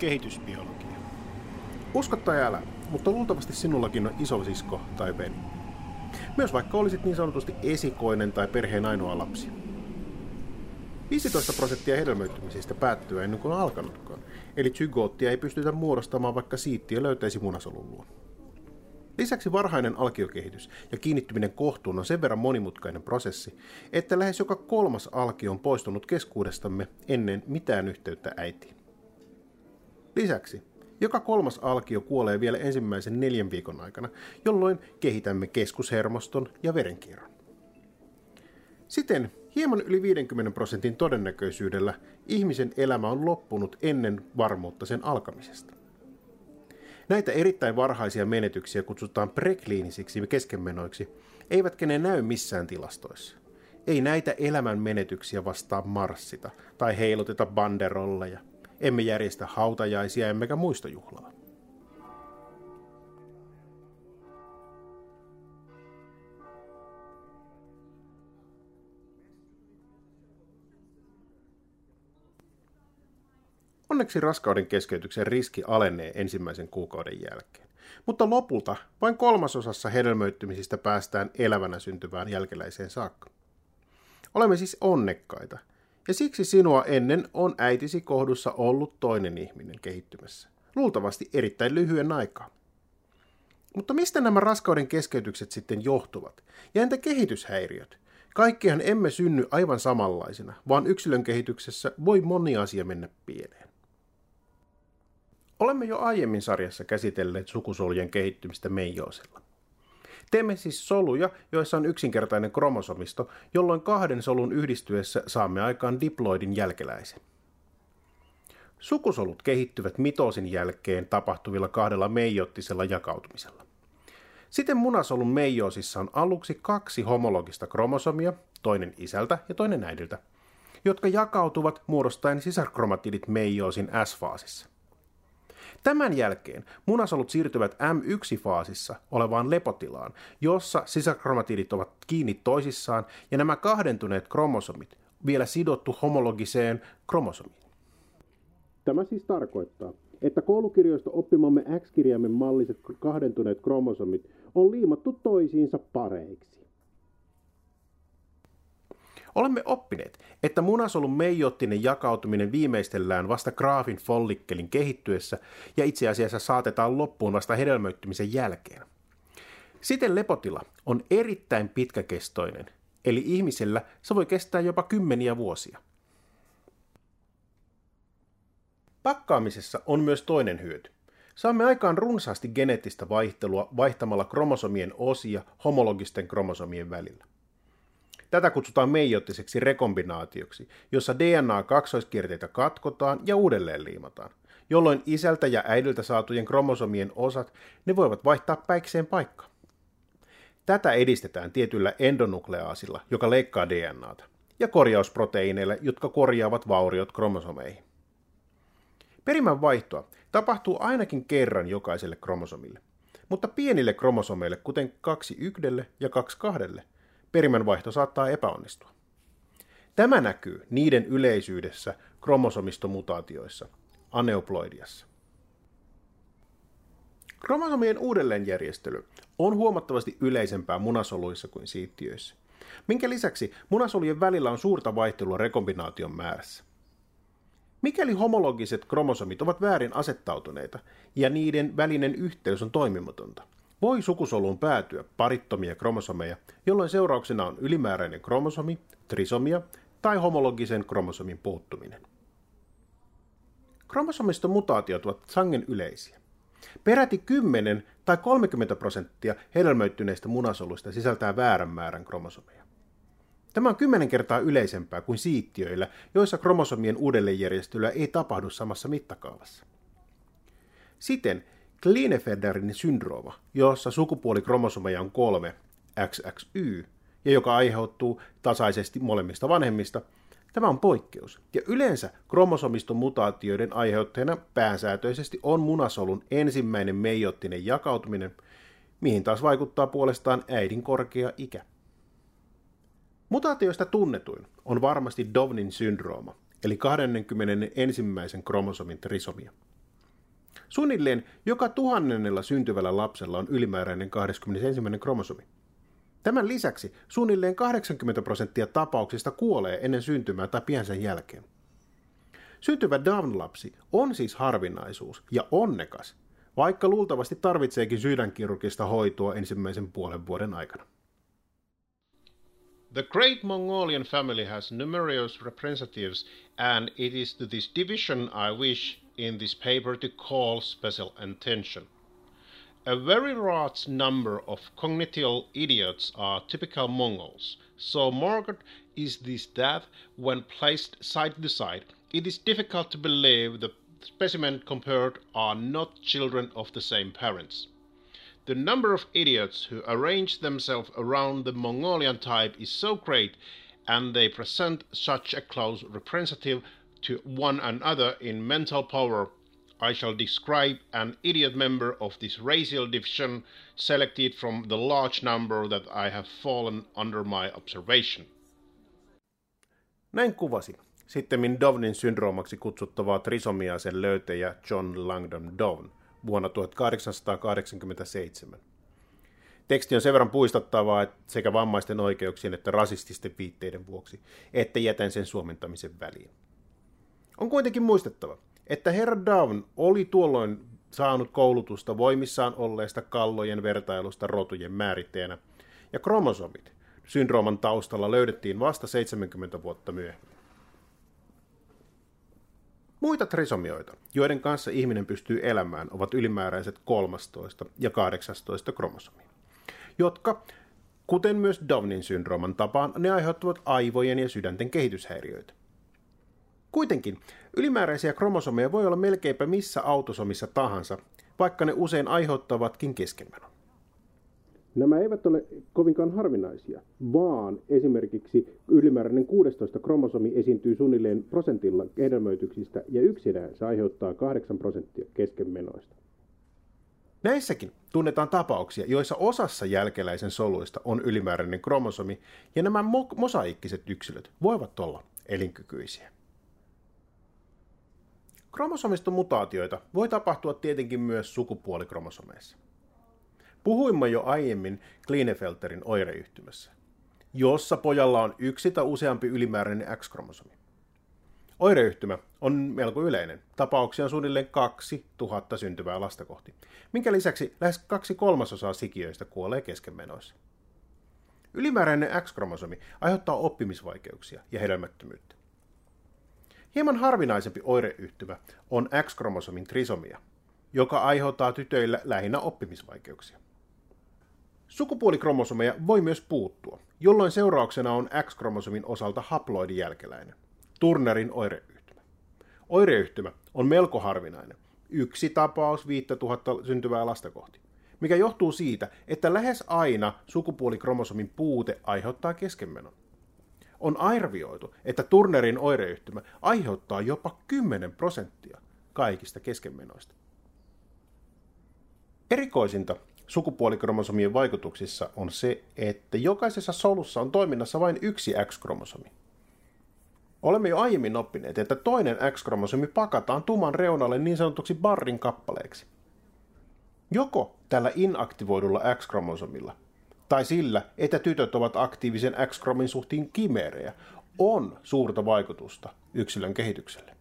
kehitysbiologia. Uskot tai älä, mutta luultavasti sinullakin on isosisko tai veli. Myös vaikka olisit niin sanotusti esikoinen tai perheen ainoa lapsi. 15 prosenttia hedelmöittymisistä päättyy ennen kuin on alkanutkaan, eli zygoottia ei pystytä muodostamaan vaikka siittiö löytäisi munasolun luon. Lisäksi varhainen alkiokehitys ja kiinnittyminen kohtuun on sen verran monimutkainen prosessi, että lähes joka kolmas alkio on poistunut keskuudestamme ennen mitään yhteyttä äitiin. Lisäksi joka kolmas alkio kuolee vielä ensimmäisen neljän viikon aikana, jolloin kehitämme keskushermoston ja verenkierron. Siten hieman yli 50 prosentin todennäköisyydellä ihmisen elämä on loppunut ennen varmuutta sen alkamisesta. Näitä erittäin varhaisia menetyksiä kutsutaan prekliinisiksi keskenmenoiksi, eivätkä ne näy missään tilastoissa. Ei näitä elämän menetyksiä vastaa marssita tai heiluteta banderolleja. Emme järjestä hautajaisia emmekä muistojuhlaa. Onneksi raskauden keskeytyksen riski alenee ensimmäisen kuukauden jälkeen. Mutta lopulta vain kolmasosassa hedelmöittymisistä päästään elävänä syntyvään jälkeläiseen saakka. Olemme siis onnekkaita, ja siksi sinua ennen on äitisi kohdussa ollut toinen ihminen kehittymässä. Luultavasti erittäin lyhyen aikaa. Mutta mistä nämä raskauden keskeytykset sitten johtuvat? Ja entä kehityshäiriöt? Kaikkihan emme synny aivan samanlaisina, vaan yksilön kehityksessä voi moni asia mennä pieleen. Olemme jo aiemmin sarjassa käsitelleet sukusolujen kehittymistä meijoosilla. Teemme siis soluja, joissa on yksinkertainen kromosomisto, jolloin kahden solun yhdistyessä saamme aikaan diploidin jälkeläisen. Sukusolut kehittyvät mitosin jälkeen tapahtuvilla kahdella meijottisella jakautumisella. Siten munasolun meijoosissa on aluksi kaksi homologista kromosomia, toinen isältä ja toinen äidiltä, jotka jakautuvat muodostaen sisarkromatidit meijoosin S-faasissa. Tämän jälkeen munasolut siirtyvät M1-faasissa olevaan lepotilaan, jossa sisäkromatidit ovat kiinni toisissaan ja nämä kahdentuneet kromosomit vielä sidottu homologiseen kromosomiin. Tämä siis tarkoittaa, että koulukirjoista oppimamme X-kirjaimen malliset kahdentuneet kromosomit on liimattu toisiinsa pareiksi. Olemme oppineet, että munasolun meijottinen jakautuminen viimeistellään vasta graafin follikkelin kehittyessä ja itse asiassa saatetaan loppuun vasta hedelmöittymisen jälkeen. Siten lepotila on erittäin pitkäkestoinen, eli ihmisellä se voi kestää jopa kymmeniä vuosia. Pakkaamisessa on myös toinen hyöty. Saamme aikaan runsaasti geneettistä vaihtelua vaihtamalla kromosomien osia homologisten kromosomien välillä. Tätä kutsutaan meijottiseksi rekombinaatioksi, jossa DNA-kaksoiskierteitä katkotaan ja uudelleen liimataan, jolloin isältä ja äidiltä saatujen kromosomien osat ne voivat vaihtaa päikseen paikkaa. Tätä edistetään tietyllä endonukleaasilla, joka leikkaa DNAta, ja korjausproteiineilla, jotka korjaavat vauriot kromosomeihin. Perimän vaihtoa tapahtuu ainakin kerran jokaiselle kromosomille, mutta pienille kromosomeille, kuten 2 yhdelle ja 2 kahdelle, perimänvaihto saattaa epäonnistua. Tämä näkyy niiden yleisyydessä kromosomistomutaatioissa, aneuploidiassa. Kromosomien uudelleenjärjestely on huomattavasti yleisempää munasoluissa kuin siittiöissä, minkä lisäksi munasolujen välillä on suurta vaihtelua rekombinaation määrässä. Mikäli homologiset kromosomit ovat väärin asettautuneita ja niiden välinen yhteys on toimimatonta – voi sukusoluun päätyä parittomia kromosomeja, jolloin seurauksena on ylimääräinen kromosomi, trisomia tai homologisen kromosomin puuttuminen. Kromosomiston mutaatiot ovat sangen yleisiä. Peräti 10 tai 30 prosenttia hedelmöittyneistä munasoluista sisältää väärän määrän kromosomeja. Tämä on kymmenen kertaa yleisempää kuin siittiöillä, joissa kromosomien uudelleenjärjestelyä ei tapahdu samassa mittakaavassa. Siten Klinefelterin syndrooma, jossa sukupuolikromosomeja on kolme, XXY, ja joka aiheutuu tasaisesti molemmista vanhemmista, tämä on poikkeus. Ja yleensä kromosomiston mutaatioiden aiheuttajana pääsääntöisesti on munasolun ensimmäinen meijottinen jakautuminen, mihin taas vaikuttaa puolestaan äidin korkea ikä. Mutaatioista tunnetuin on varmasti Dovnin syndrooma, eli 21. kromosomin trisomia. Suunnilleen joka tuhannennella syntyvällä lapsella on ylimääräinen 21. kromosomi. Tämän lisäksi suunnilleen 80 prosenttia tapauksista kuolee ennen syntymää tai pian sen jälkeen. Syntyvä Down-lapsi on siis harvinaisuus ja onnekas, vaikka luultavasti tarvitseekin sydänkirurgista hoitoa ensimmäisen puolen vuoden aikana. The Great Mongolian family has numerous representatives, and it is to this division I wish in this paper to call special attention. A very large number of cognitive idiots are typical Mongols, so marked is this that when placed side to side, it is difficult to believe the specimen compared are not children of the same parents. The number of idiots who arrange themselves around the Mongolian type is so great, and they present such a close representative to one another in mental power. I shall describe an idiot member of this racial division selected from the large number that I have fallen under my observation. Näin kuvasi sittemmin Dovnin syndroomaksi kutsuttavaa trisomiaisen löytäjä John Langdon Dovn vuonna 1887. Teksti on sen verran puistattavaa että sekä vammaisten oikeuksien että rasististen viitteiden vuoksi, että jätän sen suomentamisen väliin. On kuitenkin muistettava, että herra Down oli tuolloin saanut koulutusta voimissaan olleesta kallojen vertailusta rotujen määritteenä, ja kromosomit syndrooman taustalla löydettiin vasta 70 vuotta myöhemmin. Muita trisomioita, joiden kanssa ihminen pystyy elämään, ovat ylimääräiset 13 ja 18 kromosomi, jotka, kuten myös Downin syndrooman tapaan, ne aiheuttavat aivojen ja sydänten kehityshäiriöitä. Kuitenkin ylimääräisiä kromosomeja voi olla melkeinpä missä autosomissa tahansa, vaikka ne usein aiheuttavatkin keskenmenon. Nämä eivät ole kovinkaan harvinaisia, vaan esimerkiksi ylimääräinen 16 kromosomi esiintyy suunnilleen prosentilla hedelmöityksistä ja yksinään se aiheuttaa 8 prosenttia keskenmenoista. Näissäkin tunnetaan tapauksia, joissa osassa jälkeläisen soluista on ylimääräinen kromosomi, ja nämä mo- mosaikkiset yksilöt voivat olla elinkykyisiä. Kromosomistomutaatioita voi tapahtua tietenkin myös sukupuolikromosomeissa. Puhuimme jo aiemmin Klinefelterin oireyhtymässä, jossa pojalla on yksi tai useampi ylimääräinen X-kromosomi. Oireyhtymä on melko yleinen. Tapauksia on suunnilleen 2000 syntyvää lasta kohti, minkä lisäksi lähes kaksi kolmasosaa sikiöistä kuolee keskenmenoissa. Ylimääräinen X-kromosomi aiheuttaa oppimisvaikeuksia ja hedelmättömyyttä. Hieman harvinaisempi oireyhtymä on X-kromosomin trisomia, joka aiheuttaa tytöillä lähinnä oppimisvaikeuksia. Sukupuolikromosomeja voi myös puuttua, jolloin seurauksena on X-kromosomin osalta haploidin jälkeläinen, Turnerin oireyhtymä. Oireyhtymä on melko harvinainen, yksi tapaus 5000 syntyvää lasta kohti, mikä johtuu siitä, että lähes aina sukupuolikromosomin puute aiheuttaa keskenmenon. On arvioitu, että Turnerin oireyhtymä aiheuttaa jopa 10 prosenttia kaikista keskenmenoista. Erikoisinta sukupuolikromosomien vaikutuksissa on se, että jokaisessa solussa on toiminnassa vain yksi X-kromosomi. Olemme jo aiemmin oppineet, että toinen X-kromosomi pakataan tuman reunalle niin sanotuksi barrin kappaleeksi. Joko tällä inaktivoidulla X-kromosomilla tai sillä, että tytöt ovat aktiivisen X-kromin suhteen kimeerejä, on suurta vaikutusta yksilön kehitykselle.